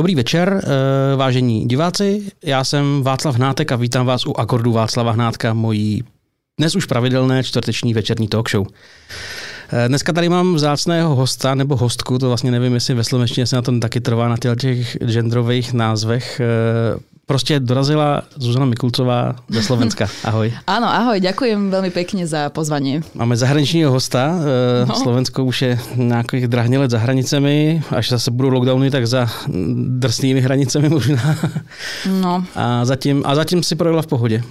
Dobrý večer, eh, vážení diváci. Já jsem Václav Hnátek a vítám vás u Akordu Václava Hnátka, mojí dnes už pravidelné čtvrteční večerní talk show. Eh, dneska tady mám vzácného hosta nebo hostku, to vlastně nevím, jestli ve slovenštině se na tom taky trvá na těch genderových názvech. Prostě dorazila Zuzana Mikulcová ze Slovenska. Ahoj. Áno, ahoj, ďakujem veľmi pekne za pozvanie. Máme zahraničního hosta. No. Slovensko už je nějakých drahně let za hranicemi. Až zase budou lockdowny, tak za drsnými hranicemi možná. No. A zatím, a zatím si projela v pohodě.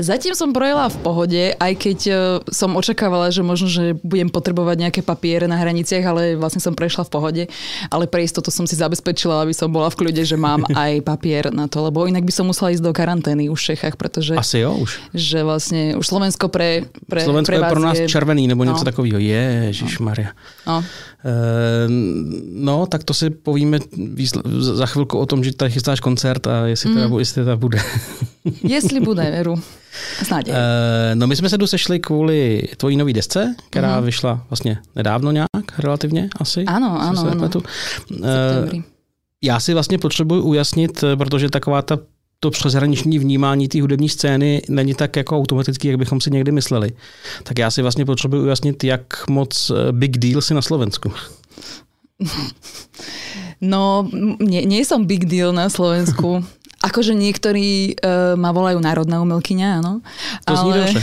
Zatím som projela v pohode, aj keď e, som očakávala, že možno, že budem potrebovať nejaké papiere na hraniciach, ale vlastne som prešla v pohode. Ale pre istotu som si zabezpečila, aby som bola v kľude, že mám aj papier na to, lebo inak by som musela ísť do karantény už v Čechách, pretože... Asi jo, už. Že vlastne už Slovensko pre, pre Slovensko pre je pro nás je... červený nebo něco no. takového. Ježiš Maria. No. E, no, tak to si povíme za chvilku o tom, že tady chystáš koncert a jestli, teda, Mm. jestli teda bude. Jestli bude, veru. Snáď. aj. E, no my jsme se tu sešli kvůli tvojí nový desce, která Mhm. vyšla vlastně nedávno nějak, relativně asi. Áno, jestli áno, se áno. nepletu. V E, septembri. já si vlastně potřebuji ujasnit, protože taková ta to přeshraniční vnímání té hudební scény není tak jako automatický, jak bychom si někdy mysleli. Tak já si vlastně potřebuji ujasnit, jak moc eh, big deal si na Slovensku. No, nie, nie som big deal na Slovensku. Akože niektorí uh, ma volajú národná umelkyňa, áno. To ale,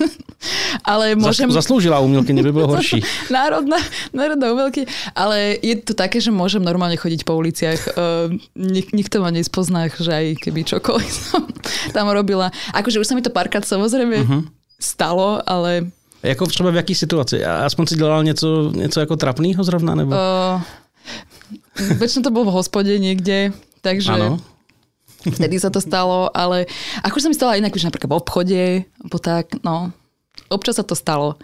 ale môžem... Zas, zasloužila umělky, by bylo horší. národná, národná umelkyňa. Ale je to také, že môžem normálne chodiť po uliciach. Uh, nik, nikto ma nespozná, že aj keby čokoľvek som tam robila. Akože už sa mi to párkrát samozrejme uh-huh. stalo, ale Jako třeba v jaký situaci? Aspoň si dělal něco, něco jako trapného zrovna? Nebo? uh, väčšinou to bolo v hospode niekde, takže... ano. Vtedy sa to stalo, ale ako sa mi stalo inak, už napríklad v obchode, alebo tak, no, občas sa to stalo.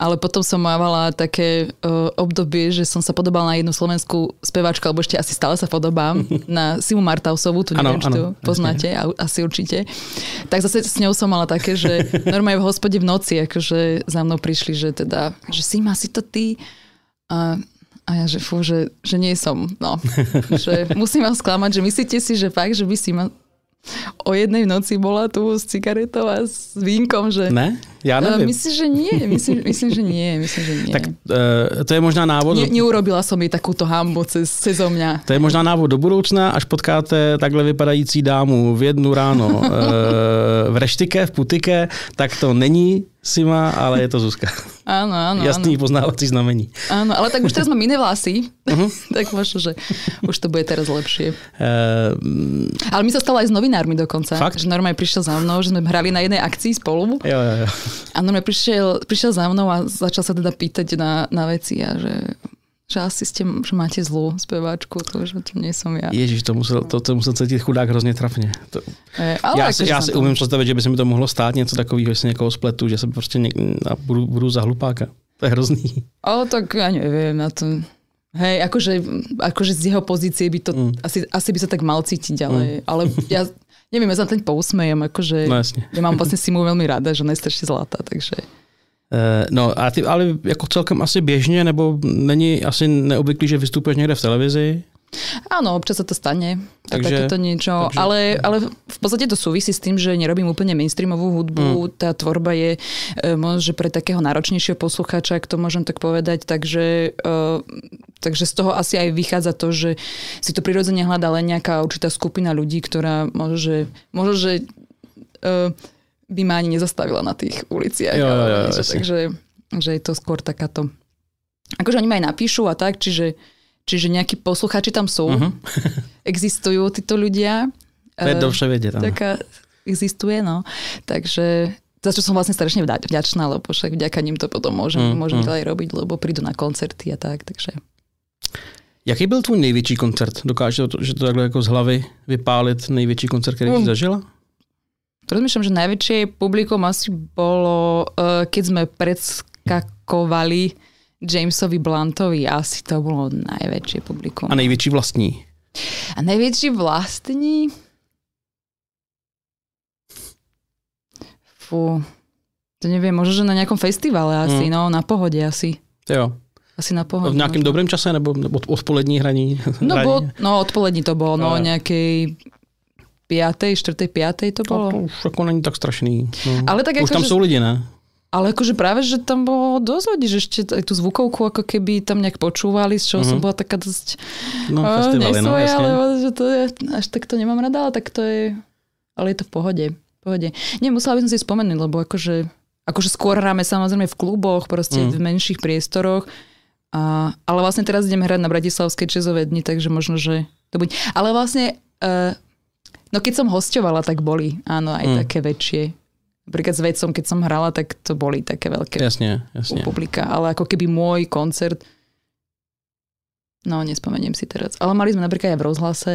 Ale potom som mávala také uh, obdobie, že som sa podobala na jednu slovenskú speváčku, alebo ešte asi stále sa podobám, na Simu Martausovú, tu neviem, či áno, to poznáte, a- asi určite. Tak zase s ňou som mala také, že normálne v hospode v noci, akože za mnou prišli, že teda, že Sima, si to ty? A, a ja, že fú, že, že nie som, no. že musím vás sklamať, že myslíte si, že fakt, že by si ma o jednej noci bola tu s cigaretou a s vínkom, že... Ne? Já Eh, nevím. Myslím, že nie. Myslím, myslím, že nie. Myslím, že nie. Tak uh, to je možná návod. Ne, neurobila som jej takúto hambu cez, cez mňa. To je možná návod do budoucna, až potkáte takhle vypadající dámu v jednu ráno e, v reštike, v putike, tak to není Sima, ale je to Zuzka. Áno, áno. Jasný poznávací znamení. Áno, ale tak už teraz mám iné vlasy, Mhm. tak možno, že už to bude teraz lepšie. E, Ale mi sa stalo aj s novinármi dokonca. Fakt? Že normálne prišiel za mnou, že sme hrali na jednej akcii spolu jo, jo, jo. A normálne prišiel, prišiel za mnou a začal sa teda pýtať na, na veci a že že asi ste, že máte zlú speváčku, to, že to nie som ja. Ježíš, to musel, to, to musel cítit chudák hrozně trapně. To, E, ale já akože si, já som si umím představit, že by se mi to mohlo stát něco takového, že si někoho spletu, že se prostě něk, a budu, budu za hlupáka. To je hrozný. Ale tak ja neviem na to. Hej, akože, akože z jeho pozície by to, mm. asi, asi by sa tak mal cítiť, ale, mm. ale ja neviem, ja sa teď pousmejem, akože No jasně. ja mám vlastne Simu veľmi rada, že ona je strašne zlatá, takže Eh, No a ty, ale jako celkem asi běžně, nebo není asi neobvyklý, že vystupuješ někde v televizi? Áno, občas sa to stane, Takže- takéto niečo, takže- ale, ale v podstate to súvisí s tým, že nerobím úplne mainstreamovú hudbu, mm. tá tvorba je e, možno, pre takého náročnejšieho poslucháča, ak to môžem tak povedať, takže, e, takže z toho asi aj vychádza to, že si to prirodzene hľadá len nejaká určitá skupina ľudí, ktorá možno, že, možno, že e, by ma ani nezastavila na tých uliciach. Jo, jo, jo, takže že je to skôr takáto... Akože oni ma aj napíšu a tak, čiže, čiže nejakí poslucháči tam sú, Mhm. existujú títo ľudia. Eh, dobře vědět. ano. Taká existuje, no. Takže za čo som vlastne strašne vďa- vďačná, lebo však vďaka ním to potom môžem, Mm, mm, môžem mm. ďalej robiť, lebo prídu na koncerty a tak, takže... Jaký byl tvůj největší koncert? Dokáže to, že to takhle jako z hlavy vypálit největší koncert, který jsi Mm. zažila? Rozmýšľam, že najväčšie publikum asi bolo, eh, keď sme predskakovali Jamesovi Blantovi, asi to bolo najväčšie publikum. A největší vlastní? A najväčší vlastní? Fú, to neviem, možno, že na nejakom festivale asi, Mm. no, na pohode asi. Jo. asi na pohodu. V nějakém dobrém čase nebo od, odpolední hraní? No, hraní? bo, no odpolední to bolo, no Ale- nejakej 5., 4., 5. to No, bolo. to už jako není tak strašný. No. Ale tak už ako, tam že- jsou lidi, ne? Ale akože práve, že tam bolo dosť ľudí, že ešte aj tú zvukovku ako keby tam nejak počúvali, z čoho som bola taká dosť No, a, festivaly, no, ale že to je, až tak to nemám rada, ale tak to je, ale je to v pohode. V pohode. Nie, musela by som si spomenúť, lebo akože, akože skôr hráme samozrejme v kluboch, proste Mm. v menších priestoroch, a, ale vlastne teraz idem hrať na Bratislavské čezové dni, takže možno, že to bude. Ale vlastne, uh, no keď som hostovala, tak boli, áno, aj Mm. také väčšie. Napríklad s vecom, keď som hrala, tak to boli také veľké Jasně, u jasně. publika, ale ako keby môj koncert, no nespomeniem si teraz, ale mali sme napríklad aj v rozhlase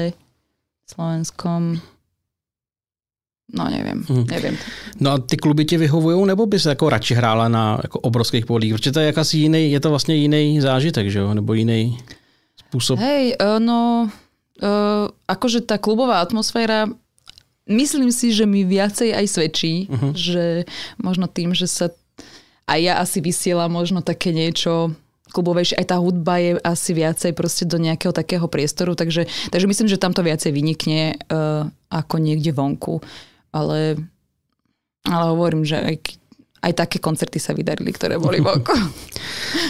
slovenskom, no neviem, Mhm. neviem. No a ty kluby ti vyhovují, nebo bys jako radši hrála na jako obrovských polích? Protože to je jakási jiný, je to vlastně jiný zážitek, že jo? Nebo jiný způsob. Hej, eh, no, eh, akože tá klubová atmosféra, myslím si, že mi viacej aj svedčí, Mhm. že možno tým, že sa aj ja asi vysielam možno také niečo klubovejšie, aj tá hudba je asi viacej proste do nejakého takého priestoru, takže, takže myslím, že tam to viacej vynikne uh, ako niekde vonku. Ale, ale hovorím, že aj, aj také koncerty sa vydarili, ktoré boli vonku.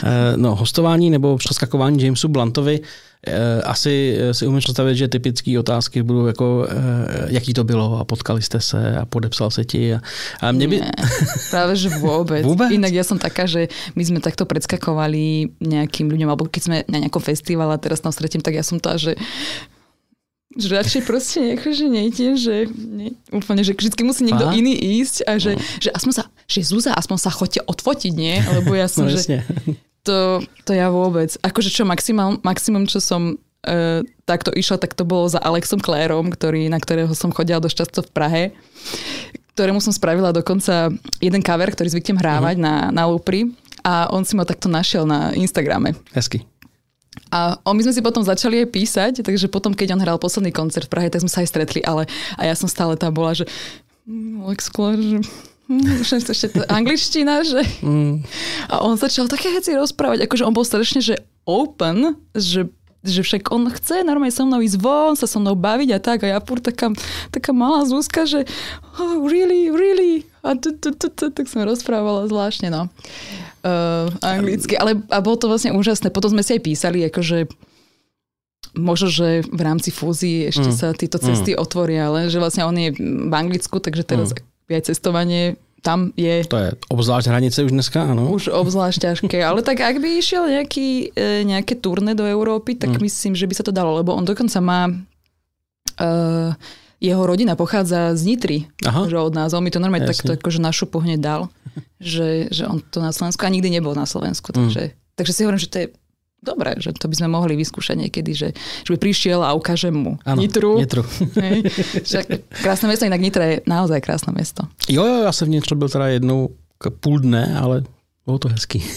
Eh, No, hostování nebo přeskakování Jamesu Blantovi, eh, asi si umím představit, že typické otázky budou jako, eh, jaký to bylo a potkali jste se a podepsal se ti. A, a mě by... Nie, práve že vôbec. Vôbec? Inak ja som taká, že my sme takto predskakovali nejakým ľuďom, alebo keď sme na nejakom festivale a teraz tam stretím, tak ja som tá, že že radšej proste nejako, že nejdem, že ne, úplne, že vždy musí niekto Fakt? iný ísť a že, že aspoň sa, že Zúza, aspoň sa chodte odfotiť, nie? Lebo ja som, No že to, to ja vôbec. Akože čo maximum, maximum čo som e, takto išla, tak to bolo za Alexom Klérom, ktorý, na ktorého som chodila dosť často v Prahe, ktorému som spravila dokonca jeden cover, ktorý zvyknem hrávať uh-huh. na, na Lupri a on si ma takto našiel na Instagrame. Hezky. A on, my sme si potom začali aj písať, takže potom, keď on hral posledný koncert v Prahe, tak sme sa aj stretli, ale a ja som stále tam bola, že "Mm, Kler, že že to ešte to angličtina, že... Mm. A on začal také veci rozprávať, akože on bol strašne, že open, že že však on chce normálne so mnou ísť von, sa so mnou baviť a tak. A ja furt taká, taká malá Zuzka, že oh, really, really. A tu, tu, tu, tu, tak som rozprávala zvláštne, no. Uh, anglicky. Ale a bolo to vlastne úžasné. Potom sme si aj písali, akože možno, že v rámci fúzii ešte Mm. sa tieto cesty otvoria, ale že vlastne on je v Anglicku, takže teraz aj cestovanie tam je To je obzvlášť hranice už dneska, ano. už obzvlášť ťažké. Ale tak ak by išiel nejaký, e, nejaké turné do Európy, tak Mm. myslím, že by sa to dalo, lebo on dokonca má uh, jeho rodina pochádza z Nitry, Aha. že od nás. On mi to normálne Jasne. takto akože na šupu hneď dal, že, že on to na Slovensku a nikdy nebol na Slovensku. Mm. Takže, takže si hovorím, že to je dobré, že to by sme mohli vyskúšať niekedy, že, že by prišiel a ukážem mu Ano, Nitru. Nitru. Hej. Však krásne mesto, inak Nitra je naozaj krásne mesto. Jo, jo, já jsem v Nitře byl teda jednou půl dne, ale bylo to hezký.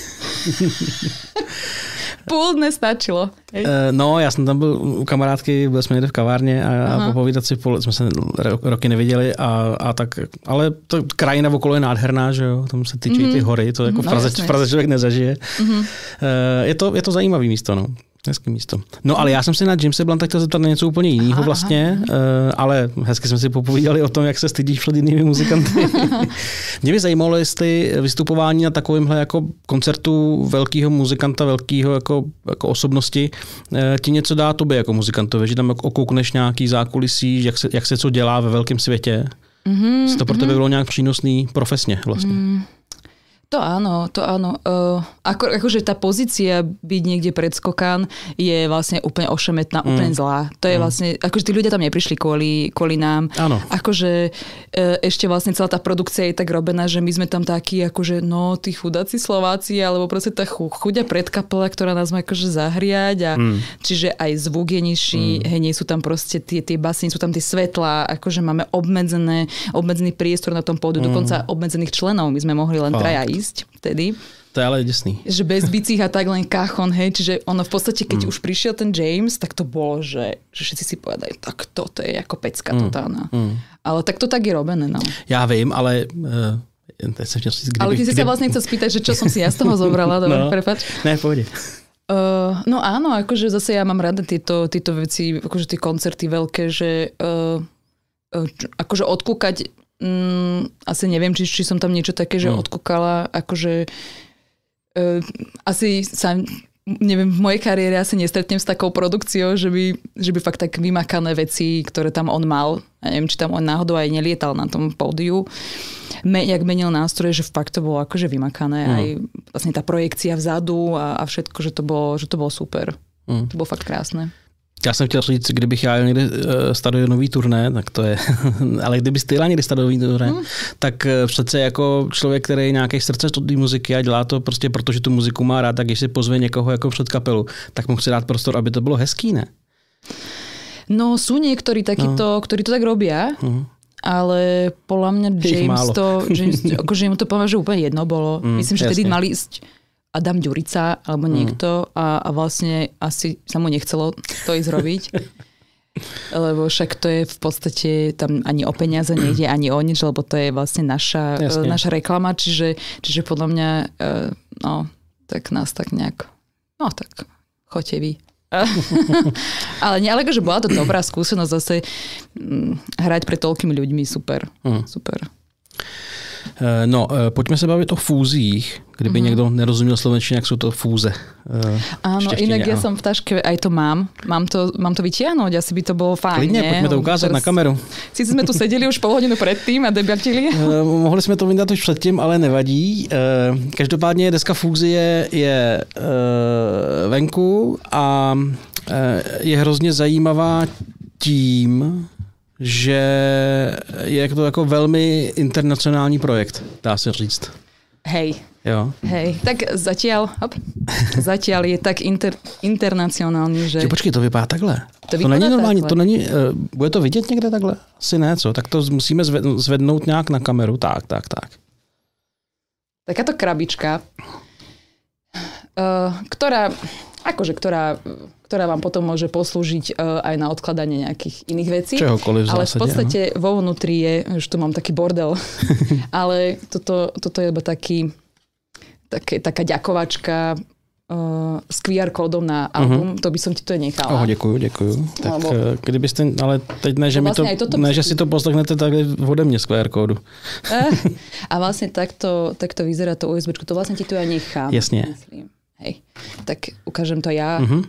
Půl dne stačilo. Hej. Eh, No, já jsem tam byl u kamarádky, byli jsme někde v kavárně a, a Aha. popovídat si, pol- jsme se ro- roky neviděli a, a tak, ale to krajina okolo je nádherná, že jo, tam se tyčí Mhm. ty hory, to jako v No, Praze, jasně. v Praze člověk nezažije. Mhm. Eh, Je to, je to zajímavý místo, no. Hezký místo. No ale já jsem se na Jamesa Blanta chtěl zeptat na něco úplně jiného Aha, vlastně, eh, ale hezky jsme si popovídali o tom, jak se stydíš před jinými muzikanty. Mě by zajímalo, jestli vystupování na takovémhle jako koncertu velkého muzikanta, velkého jako, jako osobnosti eh, ti něco dá tobě jako muzikantovi, že tam okoukneš nějaký zákulisí, jak se, jak se co dělá ve velkém světě. Mhm, Jestli to pro tebe bylo nějak přínosný profesně vlastně. Mm, to áno, to áno. Uh, ako, akože tá pozícia byť niekde pred skokán je vlastne úplne ošemetná, mm. úplne zlá. To je mm. vlastne, akože tí ľudia tam neprišli kvôli, kvôli nám. Áno. Akože uh, ešte vlastne celá tá produkcia je tak robená, že my sme tam takí, akože no, tí chudáci Slováci, alebo proste tá chu, chudia predkapela, ktorá nás má akože zahriať a Mm. čiže aj zvuk je nižší, mm. hej, nie sú tam proste tie, tie basy, sú tam tie svetlá, akože máme obmedzené, obmedzený priestor na tom pódu, mm. dokonca obmedzených členov, my sme mohli len traja ísť vtedy, To je ale děsný. že bez bicích a tak len kachon, hej, čiže ono v podstate, keď Mm. už prišiel ten James, tak to bolo, že, že všetci si povedali, tak toto je ako pecka Mm. totálna. Mm. Ale tak to tak je robené, no. Já vím, ale uh, kdyby, Ale ty si kdyby, sa vlastne chcel spýtať, že čo som si ja z toho zobrala, dobre, No. no. prepač. Ne, pohodě. Uh, no áno, akože zase ja mám rada tieto, tieto veci, akože tie koncerty veľké, že uh, uh, akože odkúkať, um, asi neviem, či, či som tam niečo také, že mm. odkúkala, akože uh, asi sa neviem, v mojej kariére asi nestretnem s takou produkciou, že by, že by fakt tak vymakané veci, ktoré tam on mal, ja neviem, či tam on náhodou aj nelietal na tom pódiu, me, jak menil nástroje, že fakt to bolo akože vymakané, mm. aj vlastne tá projekcia vzadu a, a všetko, že to bolo, že to bolo super. Mm. To bolo fakt krásne. Já jsem chtěl říct, kdybych já někdy uh, stadionový turné, tak to je, ale kdyby styla někdy stadionový turné, mm. tak uh, přece jako člověk, který nějaký srdce té muziky a dělá to prostě protože tu muziku má rád, tak když si pozve někoho jako před kapelu, tak mu chce dát prostor, aby to bylo hezký, ne? No sú niektorí takíto, no. ktorí to tak robia. Mm. Ale podľa mňa James to, James, akože mu to že úplne jedno bolo. Mm, Myslím, že jasne. tedy mali ísť Adam Ďurica alebo mm. niekto mm. a, a vlastne asi sa mu nechcelo to ísť robiť. lebo však to je v podstate, tam ani o peniaze nejde, ani o nič, lebo to je vlastne naša, Jasne. naša reklama, čiže, čiže podľa mňa, e, no, tak nás tak nejak, no tak, choďte vy. ale nie, ale akože bola to dobrá skúsenosť zase hm, hrať pre toľkými ľuďmi, super, mm. super. Eh, no, eh, pojďme se bavit o fúzích. Kdyby mm-hmm. někdo nerozuměl slovenčině, jak jsou to fúze. Eh, Áno, inak ja som v taške, aj to mám. Mám to, mám to vytiahnuť, asi by to bolo fajn. Klidne, pojďme to ukázat na kameru. Sice jsme tu seděli už pol hodinu předtím a debatili. Uh, mohli jsme to vyndat už předtím, ale nevadí. Uh, každopádně deska fúzie je uh, venku a je hrozně zajímavá tím, že je to jako velmi internacionální projekt, dá se říct. Hej. Jo. Hej, tak zatiaľ, hop, zatiaľ je tak inter, internacionální, že... Či počkej, to vypadá takhle. To, to není normální, takhle. to není, uh, bude to vidět někde takhle? Asi ne, co? Tak to musíme zvednout nějak na kameru, tak, tak, tak. Takáto krabička, uh, ktorá, akože ktorá ktorá vám potom môže poslúžiť uh, aj na odkladanie nejakých iných vecí. Čohokoľvek v Ale v podstate no? vo vnútri je, už tu mám taký bordel, ale toto, toto je iba taký, také, taká ďakovačka uh, s QR kódom na album, uh-huh. to by som ti to nechala. Oh, děkuju, děkuju. Tak Lebo... Eh, kdybyste, ale teď ne, že, vlastne mi to, ne, že si to poslechnete tak ode mne z QR kódu. a vlastne takto, takto vyzerá to USB, to vlastne ti tu ja nechám. Jasne. Myslím. Hej, tak ukážem to ja. Uh-huh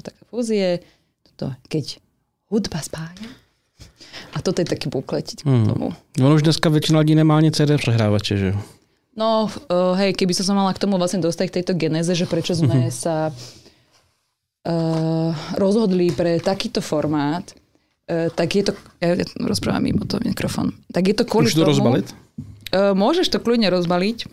to také fúzie, toto keď hudba spája. A toto je taký bukletík mm. k tomu. Ono už dneska väčšina lidí nemá ani CD prehrávače, že No, uh, hej, keby som sa mala k tomu vlastne dostať k tejto genéze, že prečo sme mm-hmm. sa uh, rozhodli pre takýto formát, uh, tak je to... Ja rozprávam mimo to mikrofón. Tak je to kvôli Môžeš to rozbaliť? Uh, môžeš to kľudne rozbaliť.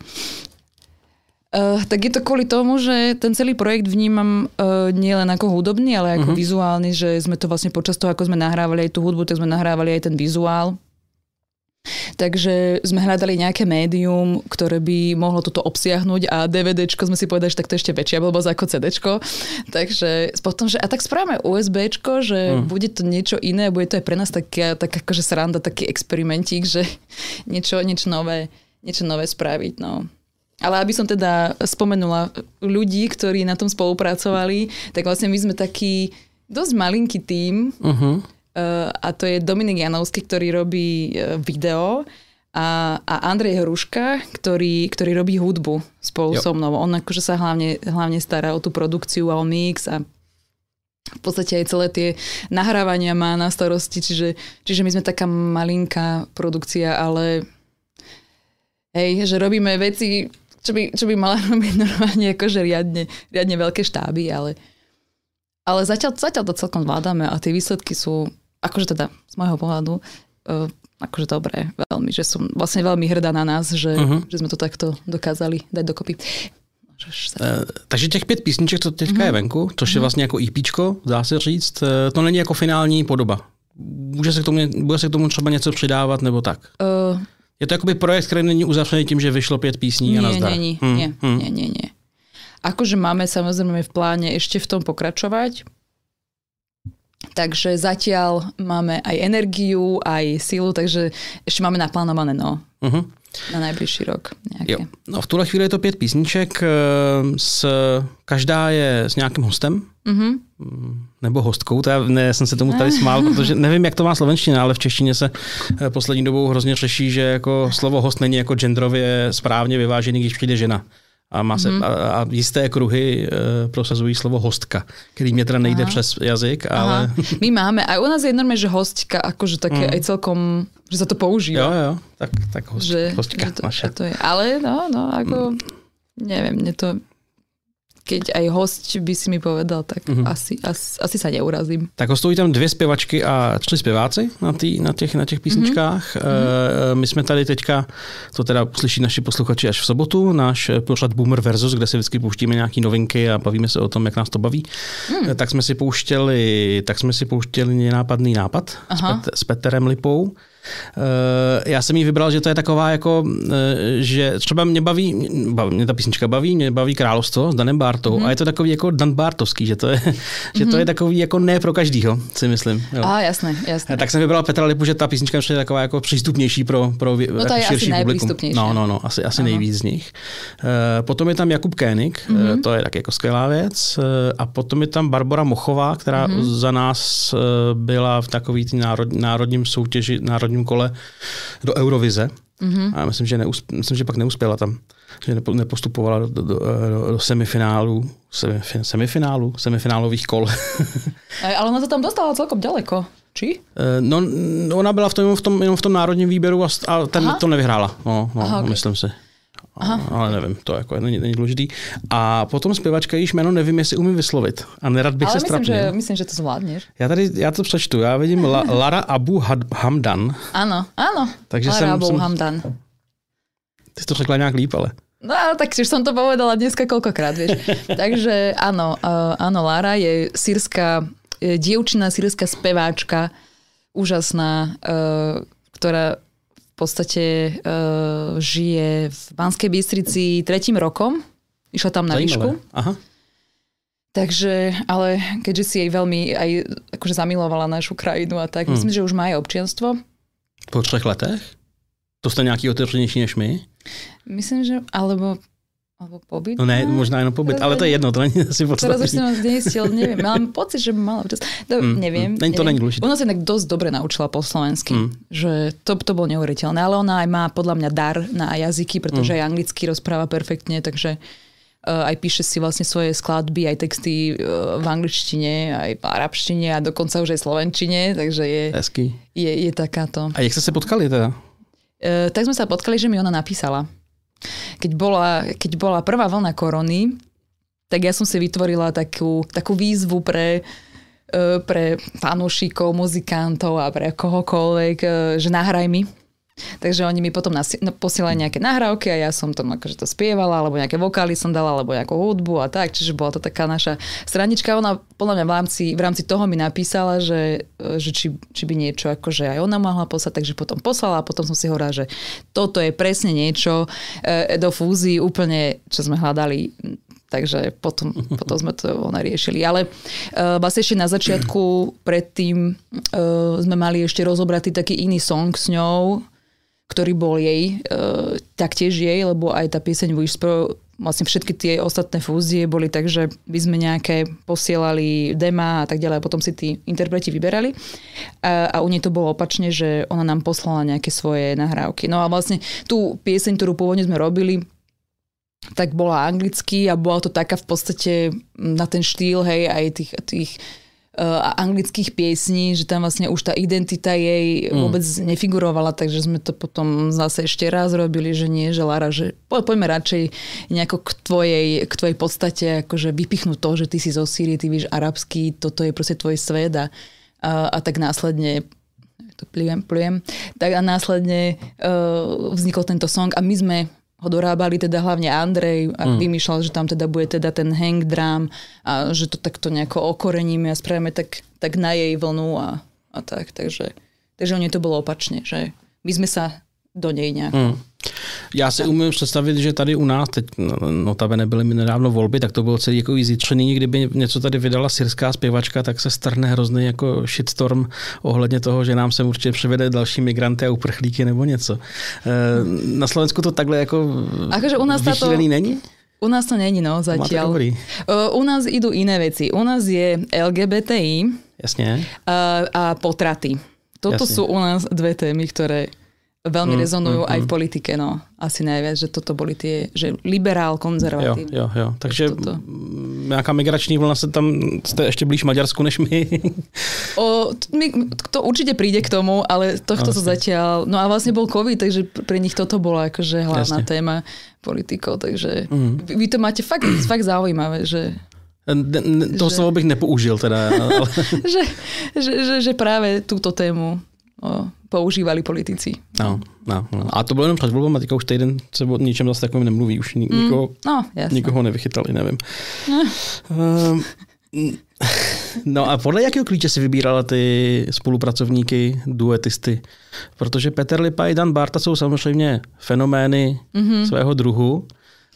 Uh, tak je to kvôli tomu, že ten celý projekt vnímam uh, nie len ako hudobný, ale ako uh-huh. vizuálny, že sme to vlastne počas toho, ako sme nahrávali aj tú hudbu, tak sme nahrávali aj ten vizuál. Takže sme hľadali nejaké médium, ktoré by mohlo toto obsiahnuť a DVDčko sme si povedali, že tak to ešte väčšia blbosť ako CDčko. Takže potom, že a tak správame USBčko, že mm. bude to niečo iné bude to aj pre nás taká, tak akože sranda, taký experimentík, že niečo, niečo nové, niečo nové spraviť. No. Ale aby som teda spomenula ľudí, ktorí na tom spolupracovali, tak vlastne my sme taký dosť malinký tím uh-huh. a to je Dominik Janovský, ktorý robí e, video a, a Andrej Hruška, ktorý, ktorý robí hudbu spolu jo. so mnou. On akože sa hlavne, hlavne stará o tú produkciu a o mix a v podstate aj celé tie nahrávania má na starosti, čiže, čiže my sme taká malinká produkcia, ale hej, že robíme veci čo by, čo by mala robiť normálne akože riadne, riadne veľké štáby, ale, ale zatiaľ, zatiaľ to celkom zvládame a tie výsledky sú, akože teda z môjho pohľadu, uh, akože dobré, veľmi, že som vlastne veľmi hrdá na nás, že, uh-huh. že sme to takto dokázali dať dokopy. Uh, takže těch pět písniček, co teďka uh-huh. je venku, což je vlastně jako EPčko, dá se říct, to není jako finální podoba. Může se k tomu, bude se k tomu třeba něco přidávat nebo tak? Uh, je to jakoby projekt, který není uzavřený tím, že vyšlo pět písní nie, a nazdar. Nie, nie, hmm. nie, hmm. nie, nie, nie. Akože máme samozrejme v pláne ešte v tom pokračovať, takže zatiaľ máme aj energiu, aj silu, takže ešte máme naplánované, no. Uh-huh. Na najbližší rok. Nějaké. Jo. No v tuhle chvíli je to pět písniček, s, každá je s nějakým hostem. Mm-hmm. Nebo hostkou, to já, ne, já jsem se tomu tady smál, protože nevím, jak to má slovenština, ale v češtině se poslední dobou hrozně řeší, že jako slovo host není jako genderově správně vyvážený, když přijde žena a, má se, mm-hmm. a, a jisté kruhy uh, prosazují slovo hostka, který mě teda nejde Aha. přes jazyk, ale... Aha. My máme, a u nás je normálne, že hostka, akože také mm. aj celkom, že sa to používa. Jo, jo, tak, tak host, že, hostka že to, naše. To je. Ale no, no, ako, mm. neviem, mne to keď aj host by si mi povedal, tak mm-hmm. asi, asi, asi sa neurazím. Tak hostují tam dvě zpěvačky a tři zpěváci na, tý, na, těch, na těch písničkách. Mm-hmm. E, my jsme tady teďka, to teda slyší naši posluchači až v sobotu, náš pořad Boomer versus, kde si vždycky pouštíme nějaké novinky a bavíme se o tom, jak nás to baví. Mm. E, tak jsme si pouštěli, tak jsme si pouštěli nenápadný nápad s, Pet, s Peterem Lipou. Eh, já jsem jí vybral, že to je taková jako, eh, že třeba mě baví, baví mě ta písnička baví, mě baví Královstvo s Danem Bartou mm-hmm. a je to takový jako Dan Bartovský, že to je, že to je mhm. takový jako ne pro každýho, si myslím. Jo. A jasné, jasné. Tak jsem vybral Petra Lipu, že ta písnička je taková jako přístupnější pro, pro no to je širší asi publikum. No, no, no, asi, asi nejvíc z nich. Uh, potom je tam Jakub Kénik, mm-hmm. uh, to je tak jako skvělá věc. A potom je tam Barbara Mochová, která mm-hmm. za nás byla v takový národ, národním soutěži, národním prvním kole do Eurovize. Mm-hmm. A myslím, že, neusp, myslím, že pak neuspěla tam. Že nepostupovala do, do, do, do semifinálu, semifinálu, semifinálových kol. Ale ona to tam dostala celkom daleko. Či? Eh, no, ona byla v tom, v tom, jenom v tom národním výběru a, a ten Aha. to nevyhrála. No, no, Aha, okay. myslím si. Aha. ale nevím, to jako není, není důležitý. A potom zpěvačka, již jméno nevím, jestli umím vyslovit. A nerad bych ale se myslím, že, myslím, že to zvládneš. Já tady, já to přečtu, já vidím La, Lara Abu Hamdan. Ano, ano, Takže Lara jsem, Abu jsem, Hamdan. Ty jsi to řekla nějak líp, ale. No, tak už som to povedala dneska koľkokrát, vieš. Takže áno, uh, áno, Lara je sírska, dievčina, sírska speváčka, úžasná, uh, ktorá podstate uh, žije v Banskej Bystrici tretím rokom. Išla tam na výšku. Aha. Takže, ale keďže si jej veľmi aj akože zamilovala našu krajinu a tak, hmm. myslím, že už má aj občianstvo. Po třech letech? To jste nějaký otevřenější než my? Myslím, že, alebo alebo pobyt? No ne, možná jenom pobyt, ale to je jedno, to není asi podstatné. Teraz už som neistil, neviem, mám pocit, že mala čas. To, mm, neviem. Mm, to není dôležité. Ona sa inak dosť dobre naučila po slovensky, mm. že to, to bolo neuveriteľné, ale ona aj má podľa mňa dar na jazyky, pretože mm. aj anglicky rozpráva perfektne, takže uh, aj píše si vlastne svoje skladby, aj texty uh, v angličtine, aj v arabštine a dokonca už aj slovenčine, takže je, je, je takáto. A jak ste sa potkali teda? Uh, tak sme sa potkali, že mi ona napísala keď bola, keď bola prvá vlna korony, tak ja som si vytvorila takú, takú výzvu pre, e, pre fanúšikov, muzikantov a pre kohokoľvek, e, že nahraj mi Takže oni mi potom nasi- no, posielali nejaké nahrávky a ja som tam akože to spievala, alebo nejaké vokály som dala, alebo nejakú hudbu a tak. Čiže bola to taká naša stranička. Ona podľa mňa v rámci, v rámci toho mi napísala, že, že či, či by niečo akože aj ona mohla poslať, takže potom poslala a potom som si hovorila, že toto je presne niečo e, do fúzii úplne, čo sme hľadali takže potom, potom sme to ona riešili. Ale uh, vlastne ešte na začiatku predtým uh, sme mali ešte rozobratý taký iný song s ňou, ktorý bol jej, e, taktiež jej, lebo aj tá pieseň Whisper, vlastne všetky tie ostatné fúzie boli tak, že by sme nejaké posielali dema a tak ďalej a potom si tí interpreti vyberali. A, a u nej to bolo opačne, že ona nám poslala nejaké svoje nahrávky. No a vlastne tú pieseň, ktorú pôvodne sme robili, tak bola anglicky a bola to taká v podstate na ten štýl, hej, aj tých, tých uh, anglických piesní, že tam vlastne už tá identita jej mm. vôbec nefigurovala, takže sme to potom zase ešte raz robili, že nie, že Lara, že po, poďme radšej nejako k tvojej, k tvojej podstate akože vypichnúť to, že ty si zo Sýrie, ty víš arabský, toto je proste tvoj svet a, a, a tak následne to plujem, plujem, tak a následne uh, vznikol tento song a my sme ho dorábali teda hlavne Andrej a mm. vymýšľal, že tam teda bude teda ten hang drum a že to takto nejako okoreníme a spravíme tak, tak na jej vlnu a, a tak. Takže, takže u nej to bolo opačne, že my sme sa do nej nejako mm. Já si umím představit, že tady u nás, teď no, notabene byly mi nedávno volby, tak to bylo celý jako zítřený, kdyby něco tady vydala syrská zpěvačka, tak se strhne hrozný jako shitstorm ohledně toho, že nám se určitě přivede další migranty a uprchlíky nebo něco. E, na Slovensku to takhle jako akože u nás táto... není? U nás to není, no, zatiaľ. U nás idú iné veci. U nás je LGBTI Jasne. A, a potraty. Toto Jasne. sú u nás dve témy, ktoré veľmi mm, rezonujú mm, aj v mm. politike, no. Asi najviac, že toto boli tie, že liberál, konzervatív. Jo, jo, jo. Takže toto. nejaká migrační vlna sa tam, ste ešte blíž Maďarsku než my. o, my. To určite príde k tomu, ale tohto sa zatiaľ, no a vlastne bol COVID, takže pre nich toto bola akože hlavná Jasne. téma politikov, takže mm. vy to máte fakt, fakt zaujímavé, že to že, slovo bych nepoužil teda. Ale... že, že, že, že práve túto tému používali politici. No, no, no. A to bylo jenom před volbama, teďka už týden se o ničem zase takovým nemluví, už mm, nikoho, mm, no, nikoho nevychytali, nevím. No. Um, no a podle jakého klíče si vybírala ty spolupracovníky, duetisty? Protože Petr Lipa i Dan Barta jsou samozřejmě fenomény mm-hmm. svého druhu,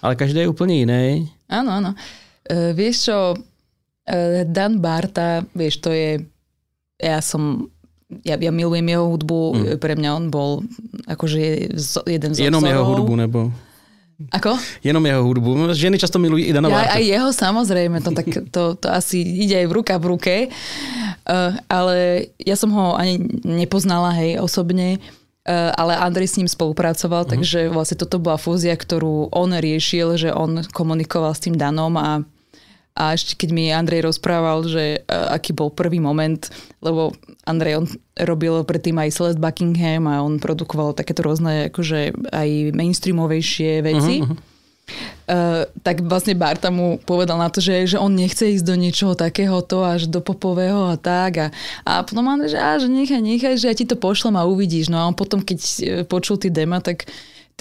ale každý je úplně jiný. Áno, áno. Uh, vieš čo, uh, Dan Barta, vieš, to je, ja som ja, ja milujem jeho hudbu, mm. pre mňa on bol akože jeden z Jenom jeho hudbu, nebo? Ako? Jenom jeho hudbu. Ženy často milujú i Dana ja, Aj jeho samozrejme, to, tak, to, to asi ide aj v ruka v ruke. Uh, ale ja som ho ani nepoznala, hej, osobne. Uh, ale Andrej s ním spolupracoval, uh-huh. takže vlastne toto bola fúzia, ktorú on riešil, že on komunikoval s tým Danom a a ešte keď mi Andrej rozprával, že uh, aký bol prvý moment, lebo Andrej on robil predtým aj Celeste Buckingham a on produkoval takéto rôzne akože aj mainstreamovejšie veci. Uh-huh, uh-huh. Uh, tak vlastne Barta mu povedal na to, že, že on nechce ísť do niečoho takéhoto až do popového a tak. A, a potom Andrej, že, á, že nechaj, nechaj, že ja ti to pošlem a uvidíš. No a on potom, keď e, počul ty dema, tak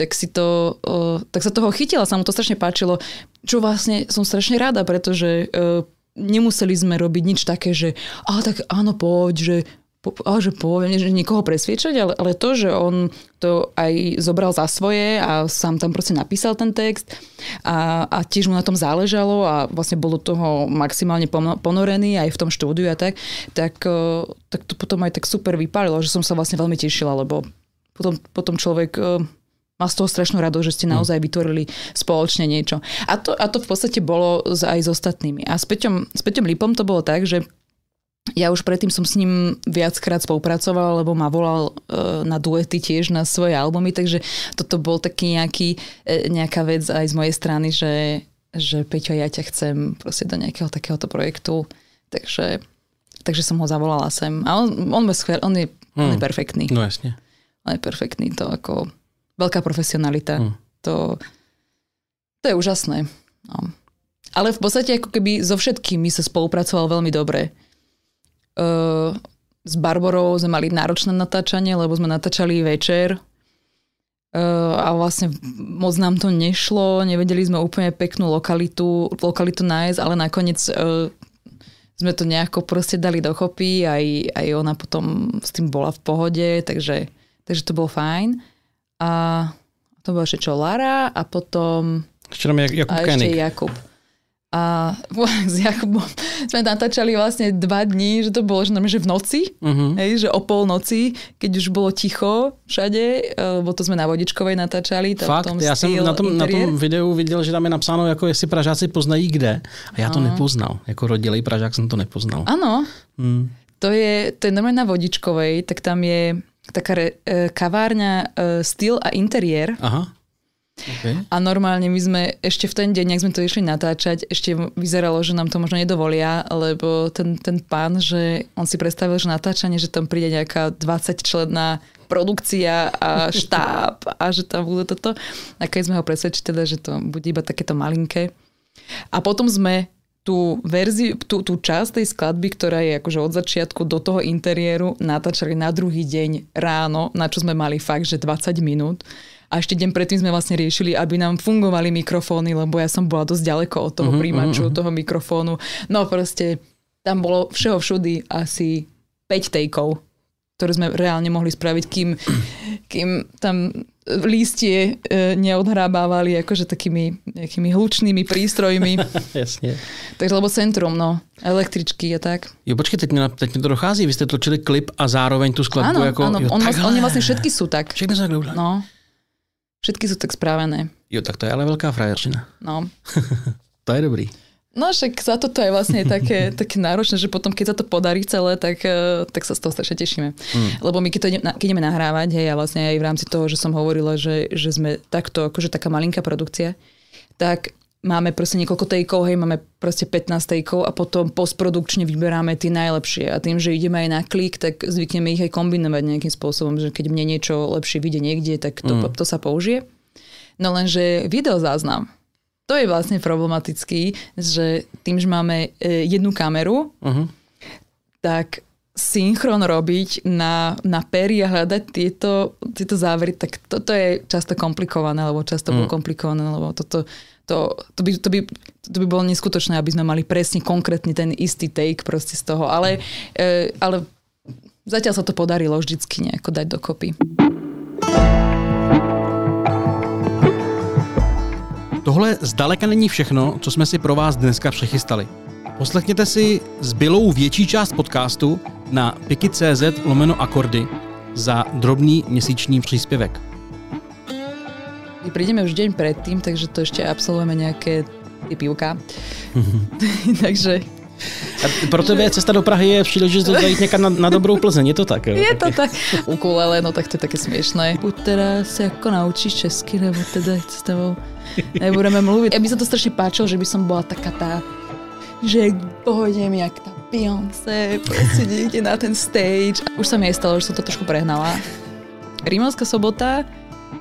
tak si to, uh, tak sa toho chytila, sa mu to strašne páčilo, čo vlastne som strašne rada, pretože uh, nemuseli sme robiť nič také, že a tak áno, poď, že po, a že poviem, že nikoho presviečať, ale, ale to, že on to aj zobral za svoje a sám tam proste napísal ten text a, a tiež mu na tom záležalo a vlastne bol do toho maximálne ponorený aj v tom štúdiu a tak, tak, tak to potom aj tak super vypálilo, že som sa vlastne veľmi tešila, lebo potom, potom človek mal z toho strašnú rado, že ste hm. naozaj vytvorili spoločne niečo. A to, a to v podstate bolo aj s ostatnými. A s Peťom, s Peťom Lipom to bolo tak, že ja už predtým som s ním viackrát spolupracovala, lebo ma volal e, na duety tiež na svoje albumy, takže toto bol taký nejaký, e, nejaká vec aj z mojej strany, že, že Peťo, ja ťa chcem proste do nejakého takéhoto projektu. Takže, takže som ho zavolala sem. A on, on, skvel, on, je, hmm. on je hm. perfektný. No jasne. On je perfektný, to ako veľká profesionalita. Mm. To, to je úžasné. No. Ale v podstate ako keby so všetkými sa spolupracoval veľmi dobre. Uh, s Barborou sme mali náročné natáčanie, lebo sme natáčali večer uh, a vlastne moc nám to nešlo, nevedeli sme úplne peknú lokalitu, lokalitu nájsť, ale nakoniec uh, sme to nejako proste dali dokopy, aj, aj ona potom s tým bola v pohode, takže, takže to bolo fajn. A to bolo ešte čo Lara a potom... Ešte tam Jakub a ešte Jakub. A s Jakubom sme natáčali vlastne dva dní, že to bolo že, že v noci, uh-huh. hej, že o pol noci, keď už bolo ticho všade, lebo to sme na Vodičkovej natáčali. Fakt, tom já jsem na tom, na tom videu viděl, že tam je napsáno, jako jestli Pražáci poznají kde. A já to uh-huh. nepoznal. Jako rodilej Pražák jsem to nepoznal. Áno. Hmm. To je, to je normálne na Vodičkovej, tak tam je taká re, e, kavárňa e, styl a interiér. Aha. Okay. A normálne my sme ešte v ten deň, ak sme to išli natáčať, ešte vyzeralo, že nám to možno nedovolia, lebo ten, ten pán, že on si predstavil, že natáčanie, že tam príde nejaká 20 členná produkcia a štáb a že tam bude toto. A keď sme ho presvedčili teda, že to bude iba takéto malinké. A potom sme tú verziu, tú, tú časť tej skladby, ktorá je akože od začiatku do toho interiéru, natáčali na druhý deň ráno, na čo sme mali fakt, že 20 minút. A ešte deň predtým sme vlastne riešili, aby nám fungovali mikrofóny, lebo ja som bola dosť ďaleko od toho uh-huh, príjimaču, uh-huh. toho mikrofónu. No proste tam bolo všeho všudy asi 5 tejkov, ktoré sme reálne mohli spraviť, kým, kým tam lístie e, neodhrábávali akože takými nejakými hlučnými prístrojmi. Jasně. Takže lebo centrum, no, električky a tak. Jo, počkej, teď mi, teď mi to dochází. Vy jste točili klip a zároveň tu skladbu Áno, jako... áno, jo, on, takhle. oni vlastne všetky sú tak. Všechny jsou takhle udělané. No. Všetky sú tak správené. Jo, tak to je ale velká frajerčina. No. To je dobrý. No však za to to je vlastne také, také náročné, že potom keď sa to podarí celé, tak, eh, tak sa z toho strašne tešíme. Mm. Lebo my keď, to idem, keď ideme nahrávať, hej, a vlastne aj v rámci toho, že som hovorila, že, že sme takto, akože taká malinká produkcia, tak máme proste niekoľko tejkov, hej, máme proste 15 tejkov a potom postprodukčne vyberáme tie najlepšie. A tým, že ideme aj na klik, tak zvykneme ich aj kombinovať nejakým spôsobom, že keď mne niečo lepšie vyjde niekde, tak to, mm. to sa použije. No lenže videozáznam, to je vlastne problematický, že tým, že máme e, jednu kameru, Uh-huh. tak synchron robiť na, na pery a hľadať tieto, tieto závery, tak toto je často komplikované, alebo často bolo komplikované, lebo toto, to, to, by, to, by, to by bolo neskutočné, aby sme mali presne konkrétny ten istý take proste z toho, ale, e, ale zatiaľ sa to podarilo vždycky nejako dať dokopy. Tohle zdaleka není všechno, co jsme si pro vás dneska přechystali. Poslechněte si zbylou větší část podcastu na piki.cz lomeno akordy za drobný měsíční příspěvek. My prídeme už deň predtým, takže to ešte absolvujeme nejaké tie pivka. takže A pro tebe cesta do Prahy je příležitost zajít někam na, na dobrou Plzeň, je to tak? Jo? Je to tak. Ukulele, no tak to je také smiešné. Buď teda sa ako naučíš česky, nebo teda s tebou nebudeme mluviť. Ja by sa to strašne páčilo, že by som bola taká tá, že pôjdem jak tá Beyoncé, proste niekde na ten stage. Už sa mi aj stalo, že som to trošku prehnala. Rímavská sobota,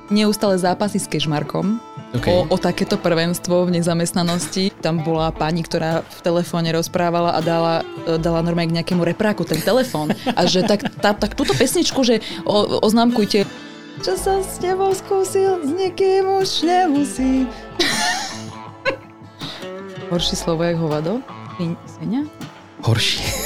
neustále zápasy s Kešmarkom. OK. O, o takéto prvenstvo v nezamestnanosti. Tam bola pani, ktorá v telefóne rozprávala a dala, dala normálne k nejakému repráku ten telefón. A že tak, tá, tak túto pesničku, že o, oznámkujte. Čo som s tebou skúsil, s niekým už nemusí. Horší slovo jak hovado? Svinia? Horší.